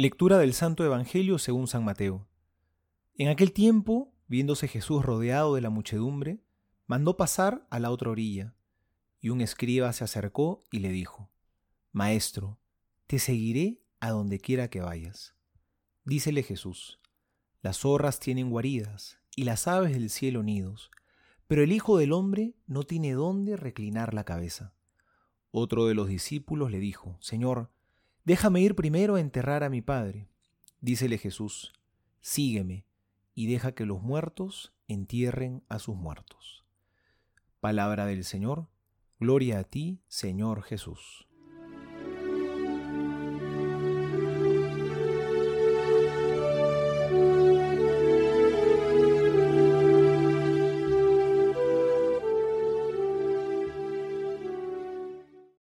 Lectura del Santo Evangelio según San Mateo. En aquel tiempo, viéndose Jesús rodeado de la muchedumbre, mandó pasar a la otra orilla, y un escriba se acercó y le dijo, Maestro, te seguiré a donde quiera que vayas. Dícele Jesús, Las zorras tienen guaridas, y las aves del cielo nidos, pero el Hijo del Hombre no tiene dónde reclinar la cabeza. Otro de los discípulos le dijo, Señor, Déjame ir primero a enterrar a mi padre. Dícele Jesús, sígueme y deja que los muertos entierren a sus muertos. Palabra del Señor, gloria a ti, Señor Jesús.